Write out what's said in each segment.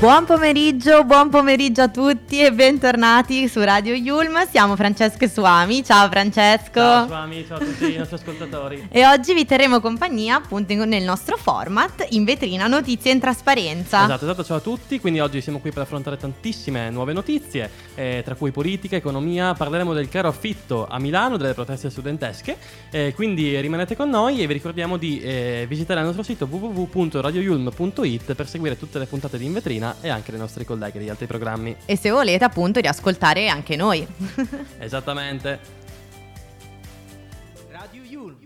Buon pomeriggio, buon pomeriggio a tutti e bentornati su Radio Yulm. Siamo Francesco e Suami. Ciao Francesco. Ciao Suami, ciao a tutti i nostri ascoltatori. E oggi vi terremo compagnia appunto nel nostro format in vetrina notizie in trasparenza. Esatto, esatto, ciao a tutti. Quindi oggi siamo qui per affrontare tantissime nuove notizie, eh, tra cui politica, economia. Parleremo del caro affitto a Milano, delle proteste studentesche. Eh, quindi rimanete con noi e vi ricordiamo di eh, visitare il nostro sito www.radioyulm.it per seguire tutte le puntate di In Vetrina e anche le nostre colleghe degli altri programmi. E se volete appunto riascoltare anche noi. Esattamente. Radio Yulm.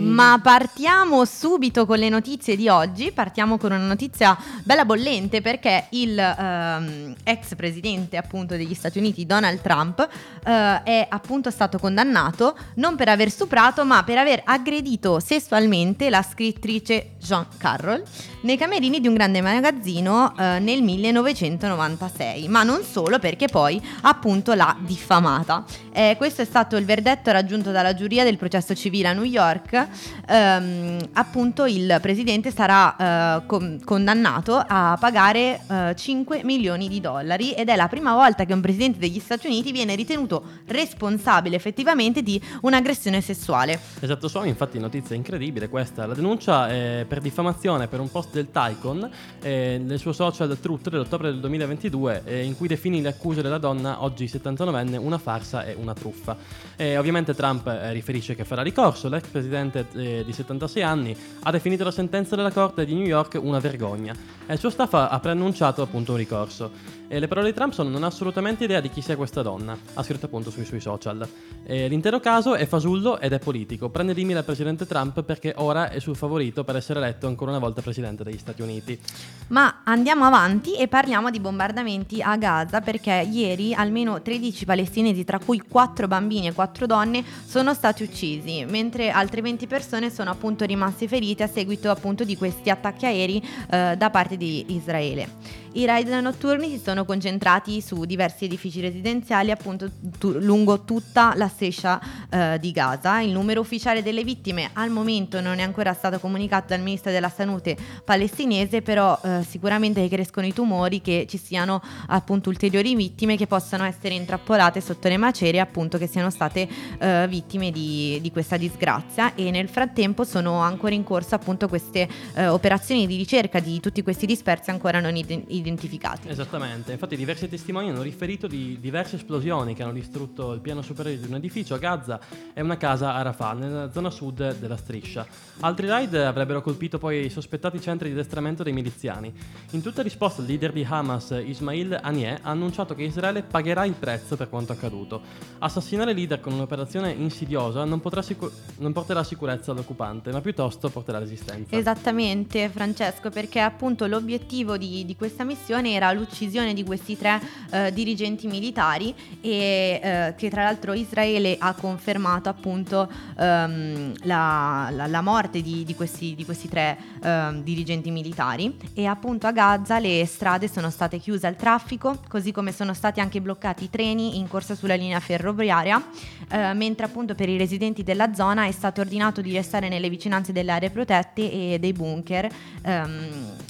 Ma partiamo subito con le notizie di oggi. Partiamo con una notizia bella bollente perché il ehm, ex presidente appunto degli Stati Uniti Donald Trump eh, è appunto stato condannato non per aver stuprato ma per aver aggredito sessualmente la scrittrice Jean Carroll nei camerini di un grande magazzino eh, nel 1996. Ma non solo perché poi appunto l'ha diffamata. Eh, questo è stato il verdetto raggiunto dalla giuria del processo civile a New York. Ehm, appunto il presidente sarà eh, con- condannato a pagare eh, 5 milioni di dollari ed è la prima volta che un presidente degli Stati Uniti viene ritenuto responsabile effettivamente di un'aggressione sessuale. Esatto, Suami, infatti notizia incredibile questa. La denuncia è per diffamazione per un post del Tycon eh, nel suo social Truth dell'ottobre del 2022 eh, in cui definì le accuse della donna, oggi 79enne, una farsa e una truffa. E ovviamente Trump eh, riferisce che farà ricorso. L'ex presidente eh, di 76 anni ha definito la sentenza della Corte di New York una vergogna e il suo staff ha preannunciato appunto un ricorso. E le parole di Trump sono non ha assolutamente idea di chi sia questa donna, ha scritto appunto sui suoi social. E l'intero caso è fasullo ed è politico, prende di mira il presidente Trump perché ora è sul favorito per essere eletto ancora una volta presidente degli Stati Uniti. Ma andiamo avanti e parliamo di bombardamenti a Gaza perché ieri almeno 13 palestinesi, tra cui 4 bambini e 4 donne, sono stati uccisi, mentre altre 20 persone sono appunto rimaste ferite a seguito appunto di questi attacchi aerei eh, da parte di Israele. I raid notturni si sono concentrati su diversi edifici residenziali appunto tu- lungo tutta la striscia eh, di Gaza. Il numero ufficiale delle vittime al momento non è ancora stato comunicato dal ministro della salute palestinese, però eh, sicuramente crescono i tumori che ci siano appunto ulteriori vittime che possano essere intrappolate sotto le macerie appunto che siano state eh, vittime di, di questa disgrazia e nel frattempo sono ancora in corso appunto queste eh, operazioni di ricerca di tutti questi dispersi ancora non ide- identificati. Esattamente, infatti diversi testimoni hanno riferito di diverse esplosioni che hanno distrutto il piano superiore di un edificio a Gaza e una casa a Rafah, nella zona sud della striscia. Altri raid avrebbero colpito poi i sospettati centri di addestramento dei miliziani. In tutta risposta il leader di Hamas, Ismail Haniyeh, ha annunciato che Israele pagherà il prezzo per quanto accaduto. Assassinare il leader con un'operazione insidiosa non, potrà sicu- non porterà sicurezza all'occupante, ma piuttosto porterà resistenza. Esattamente Francesco, perché appunto l'obiettivo di, di questa missione era l'uccisione di questi tre eh, dirigenti militari e eh, che tra l'altro Israele ha confermato appunto ehm, la, la- la morte di, di questi, di questi tre ehm, dirigenti militari e appunto a Gaza le strade sono state chiuse al traffico, così come sono stati anche bloccati i treni in corsa sulla linea ferroviaria, eh, mentre appunto per i residenti della zona è stato ordinato di restare nelle vicinanze delle aree protette e dei bunker. ehm, eh,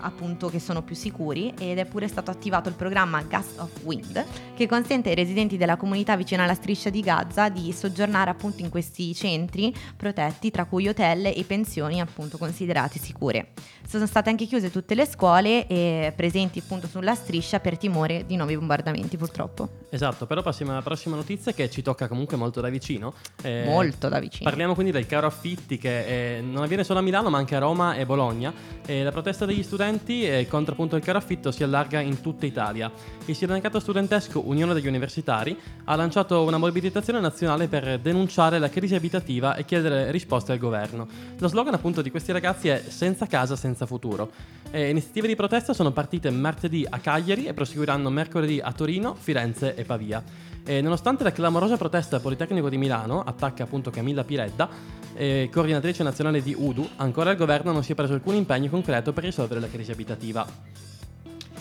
appunto che sono più sicuri ed è pure stato attivato il programma Gust of Wind che consente ai residenti della comunità vicino alla striscia di Gaza di soggiornare appunto in questi centri protetti tra cui hotel e pensioni appunto considerate sicure. Sono state anche chiuse tutte le scuole presenti appunto sulla striscia per timore di nuovi bombardamenti purtroppo. Esatto, però passiamo alla prossima notizia che ci tocca comunque molto da vicino. Eh, Molto da vicino. Parliamo quindi del caro affitti che eh, non avviene solo a Milano ma anche a Roma e Bologna. E la protesta degli studenti eh, contro appunto il caro affitto si allarga in tutta Italia. Il sindacato studentesco Unione degli Universitari ha lanciato una mobilitazione nazionale per denunciare la crisi abitativa e chiedere risposte al governo. Lo slogan appunto di questi ragazzi è senza casa, senza futuro. Eh, iniziative di protesta sono partite martedì a Cagliari e proseguiranno mercoledì a Torino, Firenze e Pavia. E nonostante la clamorosa protesta del Politecnico di Milano, attacca appunto Camilla Piredda, eh, coordinatrice nazionale di UDU, ancora il governo non si è preso alcun impegno concreto per risolvere la crisi abitativa.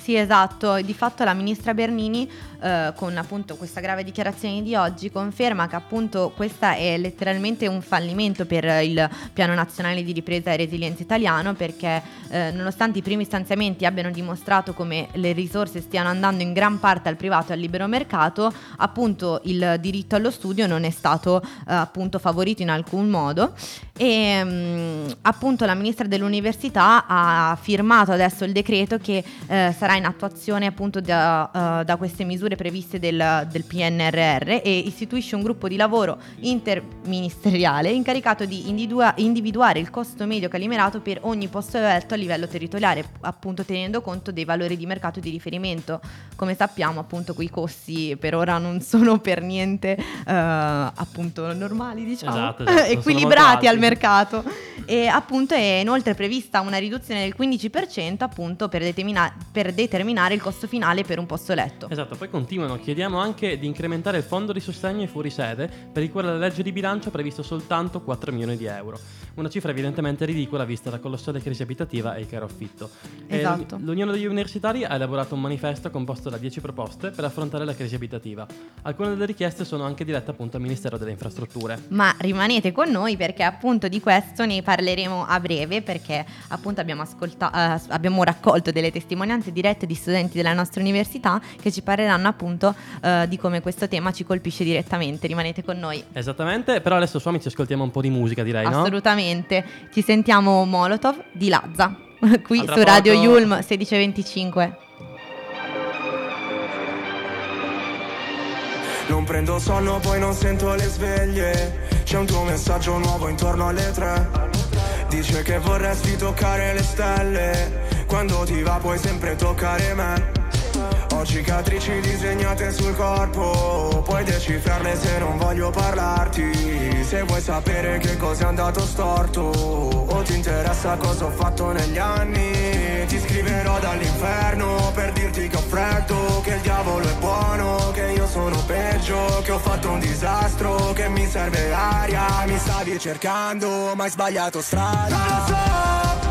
Sì, esatto. Di fatto la ministra Bernini, eh, con appunto questa grave dichiarazione di oggi, conferma che appunto questa è letteralmente un fallimento per il Piano Nazionale di Ripresa e Resilienza italiano, perché eh, nonostante i primi stanziamenti abbiano dimostrato come le risorse stiano andando in gran parte al privato e al libero mercato, appunto il diritto allo studio non è stato eh, appunto favorito in alcun modo e mh, mm, appunto la ministra dell'università ha firmato adesso il decreto che eh, sarà in attuazione appunto da, uh, da queste misure previste del, del, PNRR e istituisce un gruppo di lavoro interministeriale incaricato di individua- individuare il costo medio calimerato per ogni posto eletto a livello territoriale, appunto tenendo conto dei valori di mercato di riferimento. Come sappiamo appunto quei costi per ora non sono per niente uh, appunto normali diciamo, esatto, esatto. equilibrati al mercato e appunto è inoltre prevista una riduzione del 15% appunto per, determina- per determinare il costo finale per un posto letto. Esatto, poi continuano, chiediamo anche di incrementare il fondo di sostegno ai fuorisede per il quale la legge di bilancio ha previsto soltanto 4 milioni di euro, una cifra evidentemente ridicola vista la colossale crisi abitativa e il caro affitto. Esatto. E L'Unione degli Universitari ha elaborato un manifesto composto da 10 proposte per affrontare la crisi abitativa. Alcune delle richieste sono anche dirette appunto al Ministero delle Infrastrutture. Ma rimanete con noi perché appunto di questo ne parleremo a breve perché appunto abbiamo, ascolta- uh, abbiamo raccolto delle testimonianze dirette di studenti della nostra università che ci parleranno appunto uh, di come questo tema ci colpisce direttamente. Rimanete con noi. Esattamente, però adesso Suami ci ascoltiamo un po' di musica direi, no? Assolutamente. Ci sentiamo Molotov di Lazza qui su Radio. Yulm 1625. Non prendo sonno, poi non sento le sveglie. C'è un tuo messaggio nuovo intorno alle tre. Dice che vorresti toccare le stelle. Quando ti va puoi sempre toccare me. Ho cicatrici disegnate sul corpo, puoi decifrarle se non voglio parlarti. Se vuoi sapere che cosa è andato storto, o ti interessa cosa ho fatto negli anni, ti scriverò dall'inferno per dirti che ho freddo, ho fatto un disastro, che mi serve aria. Mi stavi cercando, ma hai sbagliato strada.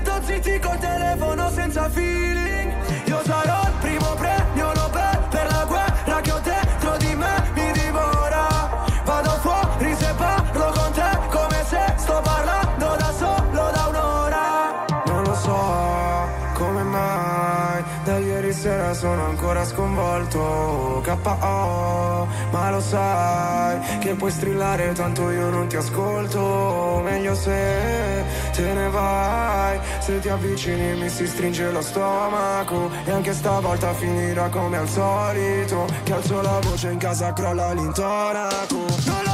Letto zitti col telefono senza feeling. Io sarò il primo premio Nobel per la guerra che ho dentro di me mi divora Vado fuori se parlo con te come se sto parlando da solo da un'ora. Non lo so come mai Da ieri sera sono ancora sconvolto. K.O. Ma lo sai che puoi strillare tanto io non ti ascolto. Meglio se te ne vai Se ti avvicini mi si stringe lo stomaco. E anche stavolta finirà come al solito. Che alzo la voce in casa crolla l'intonaco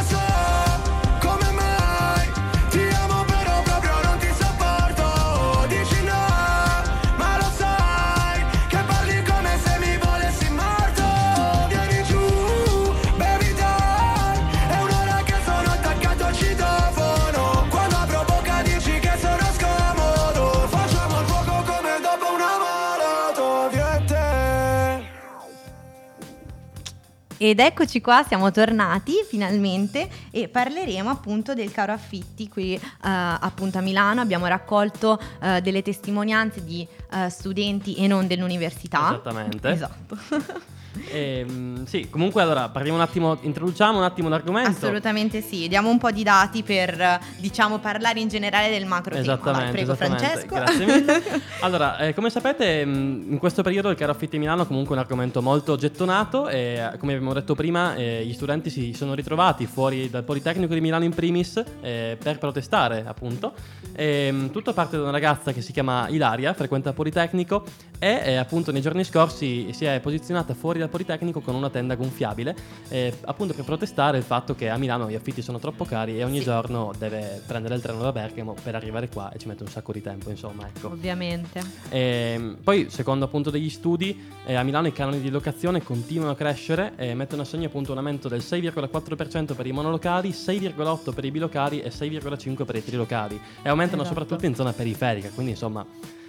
Ed eccoci qua, siamo tornati finalmente e parleremo appunto del caro affitti qui eh, appunto a Milano. Abbiamo raccolto eh, delle testimonianze di eh, studenti e non dell'università. Esattamente. Esatto. Ehm, sì, comunque allora parliamo un attimo, introduciamo un attimo l'argomento. Assolutamente sì, diamo un po' di dati per diciamo parlare in generale del macro. Esattamente, prego esattamente. Francesco. Grazie mille. Allora, eh, come sapete, mh, in questo periodo il caro affitti Milano è comunque un argomento molto gettonato e eh, come abbiamo detto prima, eh, gli studenti si sono ritrovati fuori dal Politecnico di Milano in primis eh, per protestare, appunto. E, mh, tutto parte da una ragazza che si chiama Ilaria, frequenta il Politecnico e eh, appunto nei giorni scorsi si è posizionata fuori dal Politecnico con una tenda gonfiabile, eh, appunto per protestare il fatto che a Milano gli affitti sono troppo cari e ogni Sì. giorno deve prendere il treno da Bergamo per arrivare qua e ci mette un sacco di tempo, insomma, ecco. Ovviamente. Ehm, poi, secondo appunto degli studi, eh, a Milano i canoni di locazione continuano a crescere e mettono a segno appunto un aumento del 6,4% per i monolocali, 6,8% per i bilocali e 6,5% per i trilocali. E aumentano Esatto. soprattutto in zona periferica, quindi insomma...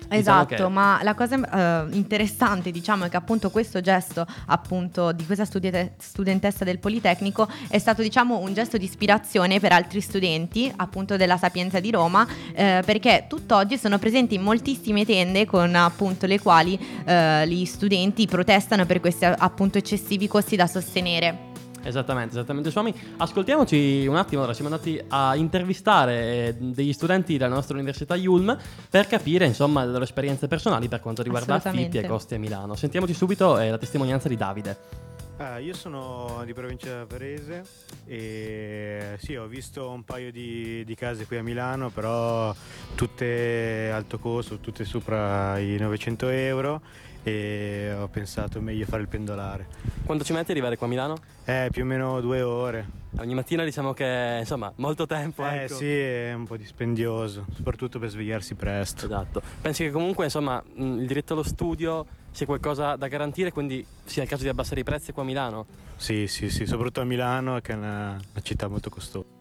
diciamo Esatto, che- ma la cosa eh, interessante diciamo è che appunto questo gesto appunto di questa studete- studentessa del Politecnico è stato diciamo un gesto di ispirazione per altri studenti appunto della Sapienza di Roma eh, perché tutt'oggi sono presenti moltissime tende con appunto le quali eh, gli studenti protestano per questi appunto eccessivi costi da sostenere. Esattamente, esattamente Swami. Ascoltiamoci un attimo, ora siamo andati a intervistare eh, degli studenti della nostra università Yulm per capire insomma le loro esperienze personali per quanto riguarda affitti e costi a Milano. Sentiamoci subito eh, la testimonianza di Davide. Ah, io sono di provincia Varese e sì, ho visto un paio di, di case qui a Milano, però tutte alto costo, tutte sopra i 900 euro e ho pensato meglio fare il pendolare. Quando ci metti arrivare qua a Milano? Eh, più o meno due ore. Ogni mattina diciamo che insomma molto tempo. Eh ecco. sì, è un po' dispendioso, soprattutto per svegliarsi presto. Esatto. Pensi che comunque insomma mh, il diritto allo studio sia qualcosa da garantire, quindi sia il caso di abbassare i prezzi qua a Milano? Sì, sì, sì, soprattutto a Milano che è una, una città molto costosa.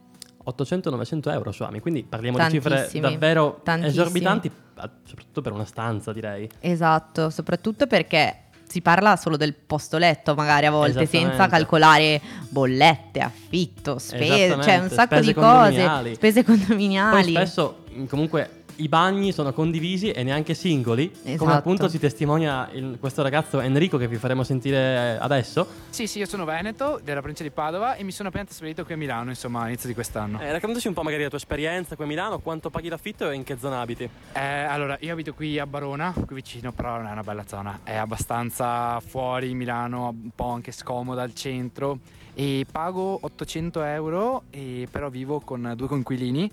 800-900 euro, Suami, quindi parliamo di cifre Tantissimi, davvero tantissimi. esorbitanti, soprattutto per una stanza direi. Esatto, soprattutto perché si parla solo del posto letto magari a volte senza calcolare bollette, affitto, spese, cioè un sacco di cose, condominiali. spese Poi condominiali. spesso mh, comunque i bagni sono condivisi e neanche singoli, come Esatto. appunto ci testimonia il- questo ragazzo Enrico che vi faremo sentire eh, adesso. Sì, sì, io sono Veneto, della provincia di Padova e mi sono appena trasferito qui a Milano, insomma, all'inizio di quest'anno. Eh, raccontaci un po' magari la tua esperienza qui a Milano, quanto paghi l'affitto e in che zona abiti. Eh, allora, io abito qui a Barona, qui vicino, però non è una bella zona. È abbastanza fuori Milano, un po' anche scomoda al centro. E pago 800 euro, e però vivo con due coinquilini.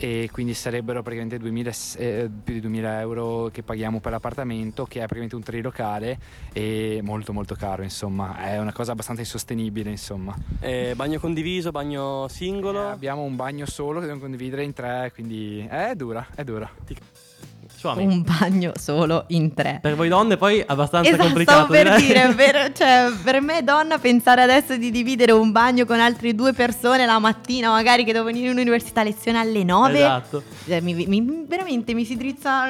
E quindi sarebbero praticamente 2000, eh, più di 2000 euro che paghiamo per l'appartamento, che è praticamente un trilocale e molto molto caro, insomma. È una cosa abbastanza insostenibile, insomma. Eh, bagno condiviso, bagno Eh, singolo. abbiamo un bagno solo che dobbiamo condividere in tre, quindi è dura, è dura. Suami. un bagno solo in tre. Per voi donne poi abbastanza Esatto, complicato. stavo per dire, per, cioè, per me donna pensare adesso di dividere un bagno con altre due persone la mattina magari che devo venire in università a lezione alle 9 Esatto. eh, mi- mi- veramente mi si drizza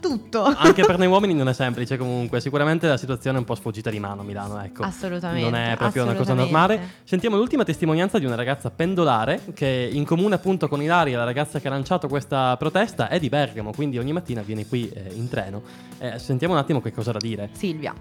tutto. Anche per noi uomini non è semplice comunque, sicuramente la situazione è un po' sfuggita di mano a Milano, ecco. Assolutamente, Non è proprio una cosa normale. Sentiamo l'ultima testimonianza di una ragazza pendolare che in comune appunto con Ilaria, la ragazza che ha lanciato questa protesta, è di Bergamo, quindi ogni mattina viene qui eh, in treno. Eh, sentiamo un attimo che cosa ha da dire. Silvia.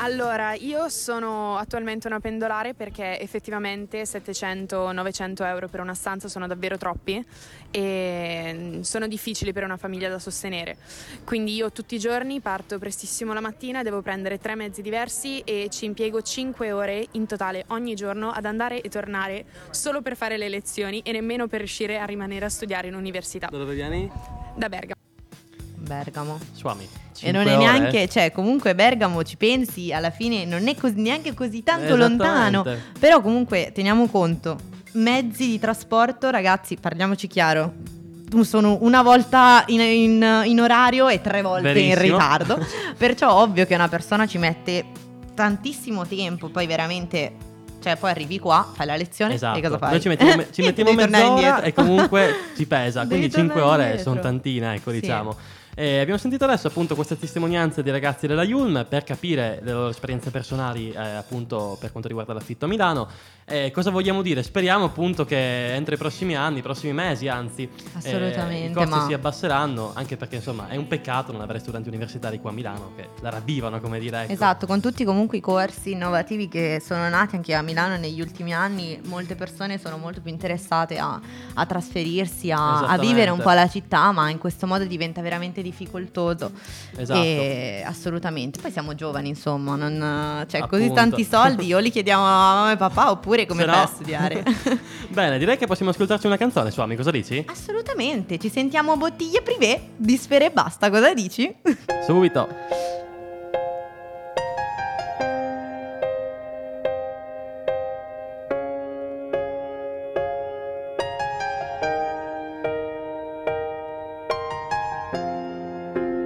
Allora, io sono attualmente una pendolare perché effettivamente 700-900 euro per una stanza sono davvero troppi e mm, sono difficili per una famiglia da sostenere. Quindi io tutti i giorni parto prestissimo la mattina, devo prendere tre mezzi diversi e ci impiego 5 ore in totale ogni giorno ad andare e tornare solo per fare le lezioni e nemmeno per riuscire a rimanere a studiare in università. Da dove vieni? Da Bergamo. Bergamo. Suami. E non è ore, neanche, cioè comunque Bergamo ci pensi, alla fine non è così- neanche così tanto lontano. Però comunque teniamo conto, mezzi di trasporto, ragazzi, parliamoci chiaro. Sono una volta in, in- in orario e tre volte in Verissimo. ritardo. Perciò ovvio che una persona ci mette tantissimo tempo, poi veramente. Cioè, poi arrivi qua, fai la lezione Esatto. e cosa fai? Noi ci mettiamo, me- ci mettiamo mezz'ora e comunque ci pesa, Devi quindi 5 tornare ore indietro. sono tantine, ecco Sì. diciamo. E abbiamo sentito adesso appunto queste testimonianze dei ragazzi della Yulm per capire le loro esperienze personali eh, appunto per quanto riguarda l'affitto a Milano Eh, cosa vogliamo dire? Speriamo appunto che entro i prossimi anni, i prossimi mesi, anzi, eh, i costi ma- si abbasseranno, anche perché insomma è un peccato non avere studenti universitari qua a Milano che la ravvivano, come dire. ecco. Esatto, con tutti comunque i corsi innovativi che sono nati anche a Milano negli ultimi anni, molte persone sono molto più interessate a, a trasferirsi, a, a vivere un po' la città, ma in questo modo diventa veramente difficoltoso. Esatto. E assolutamente. Poi siamo giovani, insomma, non, cioè così Appunto. tanti soldi o li chiediamo a mamma e papà oppure come Se fai a studiare. Bene, direi che possiamo ascoltarci una canzone, Suami, cosa dici? Assolutamente, ci sentiamo bottiglie privé di sfere e basta, cosa dici? Subito.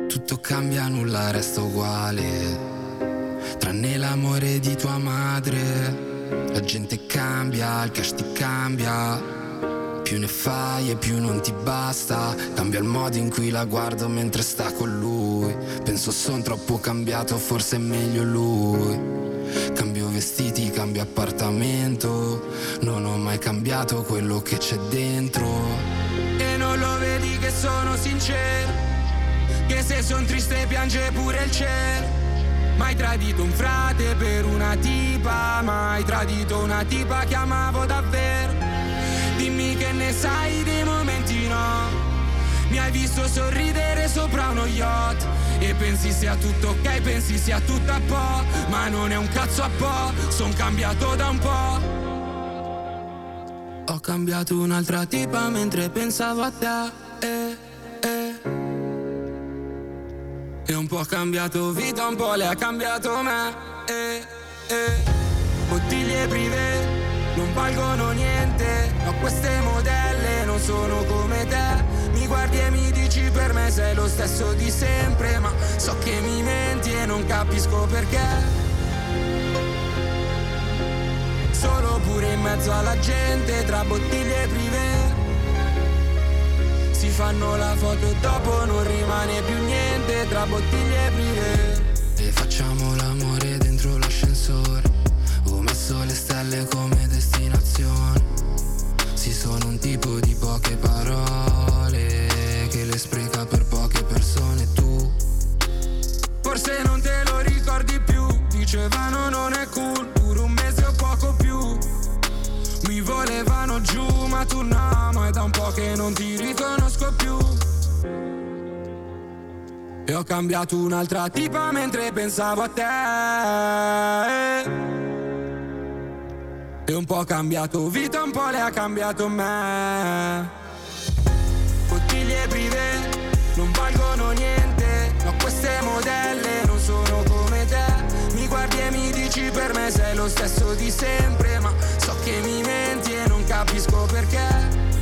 Tutto cambia, nulla resta uguale. Tranne l'amore di tua madre. La gente cambia, il cash ti cambia. Più ne fai e più non ti basta. Cambia il modo in cui la guardo mentre sta con lui. Penso son troppo cambiato, forse è meglio lui. Cambio vestiti, cambio appartamento. Non ho mai cambiato quello che c'è dentro. E non lo vedi che sono sincero. Che se son triste piange pure il cielo Mai tradito un frate per una tipa Mai tradito una tipa che amavo davvero. Dimmi che ne sai dei momenti no? Mi hai visto sorridere sopra uno yacht. E pensi sia tutto ok, pensi sia tutto a po' Ma non è un cazzo a po', son cambiato da un po' Ho cambiato un'altra tipa mentre pensavo a te eh. E un po' ha cambiato vita, un po' le ha cambiato me. Eh, eh. Bottiglie privé non valgono niente. Ma queste modelle non sono come te. Mi guardi e mi dici per me sei lo stesso di sempre. Ma so che mi menti e non capisco perché. Solo pure in mezzo alla gente tra bottiglie privé si fanno la foto e dopo non rimane più niente tra bottiglie prive. E facciamo l'amore dentro l'ascensore. Ho messo le stelle come destinazione. Si sono un tipo di poche parole che le spreca per poche persone tu. Forse non te lo ricordi più. Dicevano non è cool, volevano giù, ma tu no, ma è da un po' che non ti riconosco più. E ho cambiato un'altra tipa mentre pensavo a te. E un po' cambiato vita, un po' le ha cambiato me. Bottiglie privé non valgono niente, ma queste modelle non sono come te. Mi guardi e mi dici per me sei lo stesso di sempre, ma che mi menti e non capisco perché.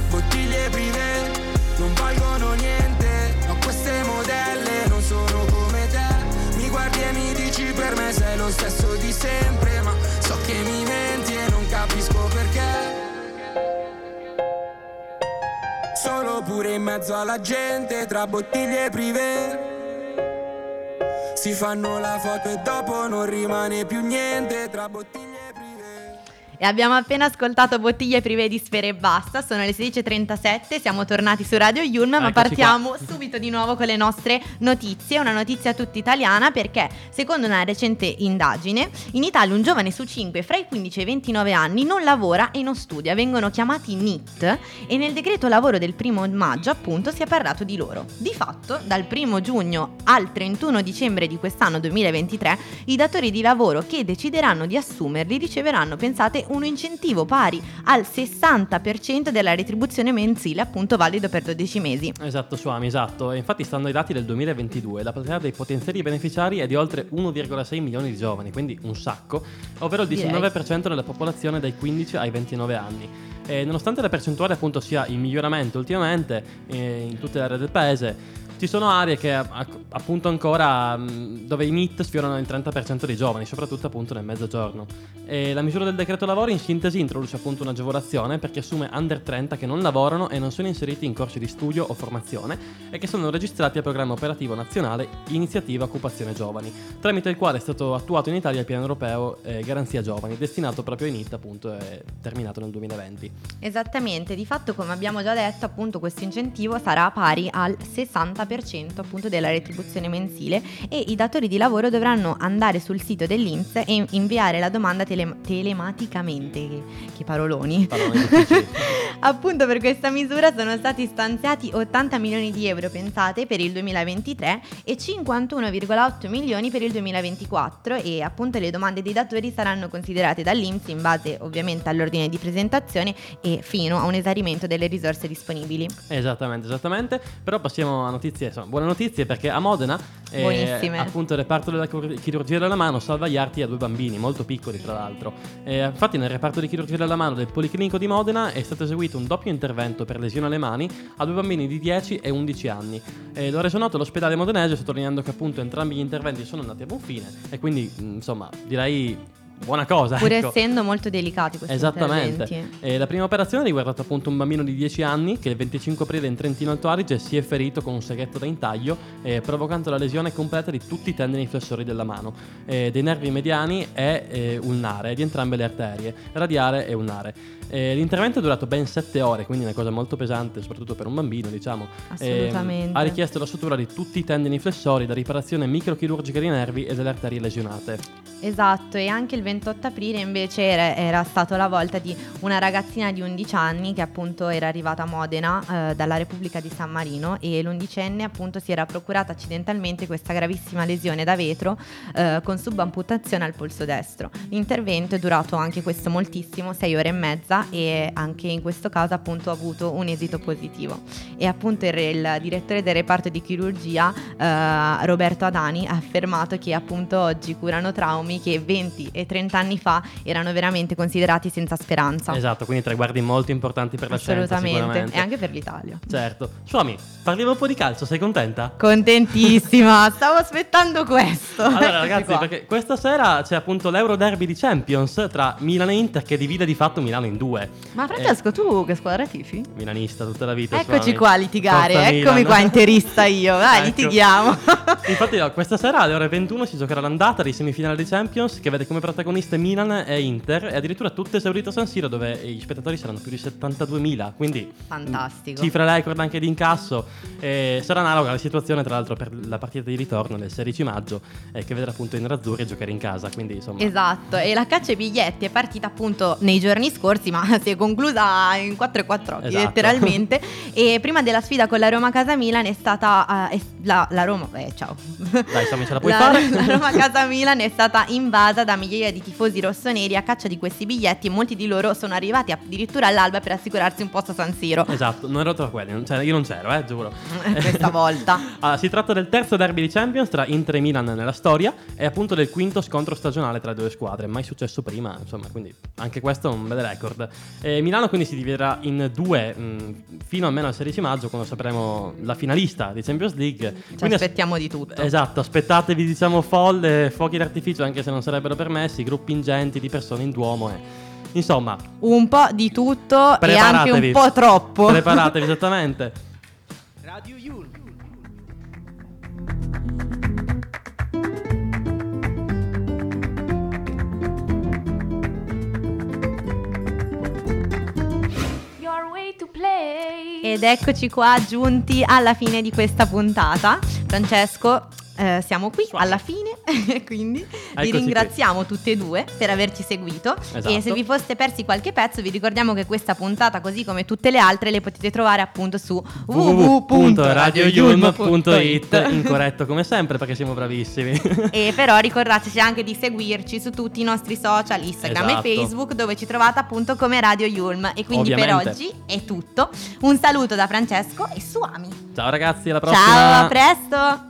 Bottiglie privé non valgono niente, ma queste modelle non sono come te. Mi guardi e mi dici per me sei lo stesso di sempre, ma so che mi menti e non capisco perché. Solo pure in mezzo alla gente tra bottiglie privé. Si fanno la foto e dopo non rimane più niente tra bottiglie. E abbiamo appena ascoltato Bottiglie prive di sfere e basta, sono le 16.37, siamo tornati su Radio Yulm, ma partiamo subito di nuovo con le nostre notizie, una notizia tutta italiana perché secondo una recente indagine in Italia un giovane su 5 fra i 15 e i 29 anni non lavora e non studia, vengono chiamati NIT e nel decreto lavoro del primo maggio appunto si è parlato di loro. Di fatto dal 1 giugno al 31 dicembre di quest'anno 2023 i datori di lavoro che decideranno di assumerli riceveranno, pensate, un incentivo pari al 60% della retribuzione mensile, appunto valido per 12 mesi. Esatto, Suami, esatto. E infatti stando ai dati del 2022, la platea dei potenziali beneficiari è di oltre 1,6 milioni di giovani, quindi un sacco, ovvero il Direi. 19% della popolazione dai 15 ai 29 anni. E nonostante la percentuale appunto sia in miglioramento ultimamente eh, in tutte le aree del paese, ci sono aree che appunto ancora mh, dove i NIT sfiorano il 30% dei giovani, soprattutto appunto nel mezzogiorno. E la misura del decreto lavoro in sintesi introduce appunto un'agevolazione per chi assume under 30 che non lavorano e non sono inseriti in corsi di studio o formazione e che sono registrati al programma operativo nazionale Iniziativa Occupazione Giovani, tramite il quale è stato attuato in Italia il piano europeo eh, Garanzia Giovani, destinato proprio ai NIT appunto e terminato nel 2020. Esattamente, di fatto come abbiamo già detto appunto questo incentivo sarà pari al 60% appunto della retribuzione mensile e i datori di lavoro dovranno andare sul sito dell'Inps e inviare la domanda tele- telematicamente, che, che paroloni. Appunto per questa misura sono stati stanziati 80 milioni di euro pensate per il 2023 e 51,8 milioni per il 2024 e appunto le domande dei datori saranno considerate dall'Inps in base ovviamente all'ordine di presentazione e fino a un esaurimento delle risorse disponibili. Esattamente, esattamente. Però passiamo a notizie, insomma, buone notizie perché a Modena eh, appunto il reparto della chir- chirurgia della mano salva gli arti a due bambini, molto piccoli tra l'altro. Eh, infatti nel reparto di chirurgia della mano del Policlinico di Modena è stato eseguito un doppio intervento per lesione alle mani a due bambini di 10 e 11 anni. Eh, lo ha reso noto l'ospedale modenese sottolineando che appunto entrambi gli interventi sono andati a buon fine e quindi insomma direi buona cosa. Pur ecco. essendo molto delicati questi Esattamente. interventi. Eh, la prima operazione ha riguardato appunto un bambino di 10 anni che il 25 aprile in Trentino Alto Adige si è ferito con un seghetto da intaglio, eh, provocando la lesione completa di tutti i tendini flessori della mano, eh, dei nervi mediani e eh, ulnare, di entrambe le arterie, radiale e ulnare. Eh, l'intervento è durato ben 7 ore, quindi una cosa molto pesante, soprattutto per un bambino, diciamo. Eh, Assolutamente. ha richiesto la sutura di tutti i tendini flessori, la riparazione microchirurgica dei nervi e delle arterie lesionate. Esatto, e anche il 28 aprile invece era, era stata la volta di una ragazzina di 11 anni che appunto era arrivata a Modena eh, dalla Repubblica di San Marino e l'undicenne appunto si era procurata accidentalmente questa gravissima lesione da vetro eh, con subamputazione al polso destro. L'intervento è durato anche questo moltissimo, 6 ore e mezza e anche in questo caso appunto ha avuto un esito positivo. E appunto il, il direttore del reparto di chirurgia eh, Roberto Adani ha affermato che appunto oggi curano traumi che 20 e 30 anni fa erano veramente considerati senza speranza. Esatto, quindi traguardi molto importanti per la scienza Assolutamente, e anche per l'Italia. Certo. Suami, parliamo un po' di calcio, sei contenta? Contentissima, stavo aspettando questo. Allora Eccoci ragazzi, perché questa sera c'è appunto l'Euro Derby di Champions tra Milan e Inter che divide di fatto Milano in due. Ma Francesco, tu che squadra tifi? Milanista tutta la vita. Eccoci Suami. qua a litigare, Forza eccomi Milan. qua interista io, vai Ecco. litighiamo. Infatti questa sera alle ore 21 si giocherà l'andata dei semifinali di Champions che vede come protagoniste Milan e Inter e addirittura tutto esaurito a San Siro dove gli spettatori saranno più di 72.000, quindi Fantastico. cifre record anche di incasso. E sarà analoga la situazione tra l'altro per la partita di ritorno del 16 maggio eh, che vedrà appunto i nerazzurri giocare in casa, quindi insomma... Esatto, e la caccia ai biglietti è partita appunto nei giorni scorsi, ma si è conclusa in 4 e 4 occhi, Esatto. letteralmente. e prima della sfida con la Roma Casa Milan è stata è- la, la Roma, eh, ciao. Dai, Sammy, ce la puoi la, fare? la Roma Casa Milan è stata invasa da migliaia di tifosi rossoneri a caccia di questi biglietti e molti di loro sono arrivati addirittura all'alba per assicurarsi un posto a San Siro. Esatto, non ero tra quelli, non- cioè io non c'ero, eh, giuro. Questa volta. Allora, si tratta del terzo derby di Champions tra Inter e Milan nella storia e appunto del quinto scontro stagionale tra le due squadre, mai successo prima, insomma, quindi anche questo è un bel record. E Milano quindi si dividerà in due mh, fino almeno al 16 maggio quando sapremo la finalista di Champions League. Ci Quindi as- aspettiamo di tutto. Esatto, aspettatevi diciamo folle, fuochi d'artificio anche se non sarebbero permessi, gruppi ingenti di persone in Duomo e... Insomma, Un po' di tutto e anche un po' troppo. preparatevi esattamente. Radio Yulm. Your way to play. Ed eccoci qua giunti alla fine di questa puntata. Francesco, eh, siamo qui alla fine, quindi vi Eccoci ringraziamo tutte e due per averci seguito. Esatto. E se vi foste persi qualche pezzo, vi ricordiamo che questa puntata, così come tutte le altre, le potete trovare appunto su www.radioyulm.it incorretto come sempre perché siamo bravissimi. E però ricordateci anche di seguirci su tutti i nostri social, Instagram Esatto. e Facebook, dove ci trovate appunto come Radio Yulm. E quindi per Ovviamente. oggi è tutto. Un saluto da Francesco e Suami. Ciao ragazzi, alla prossima. Ciao, a presto!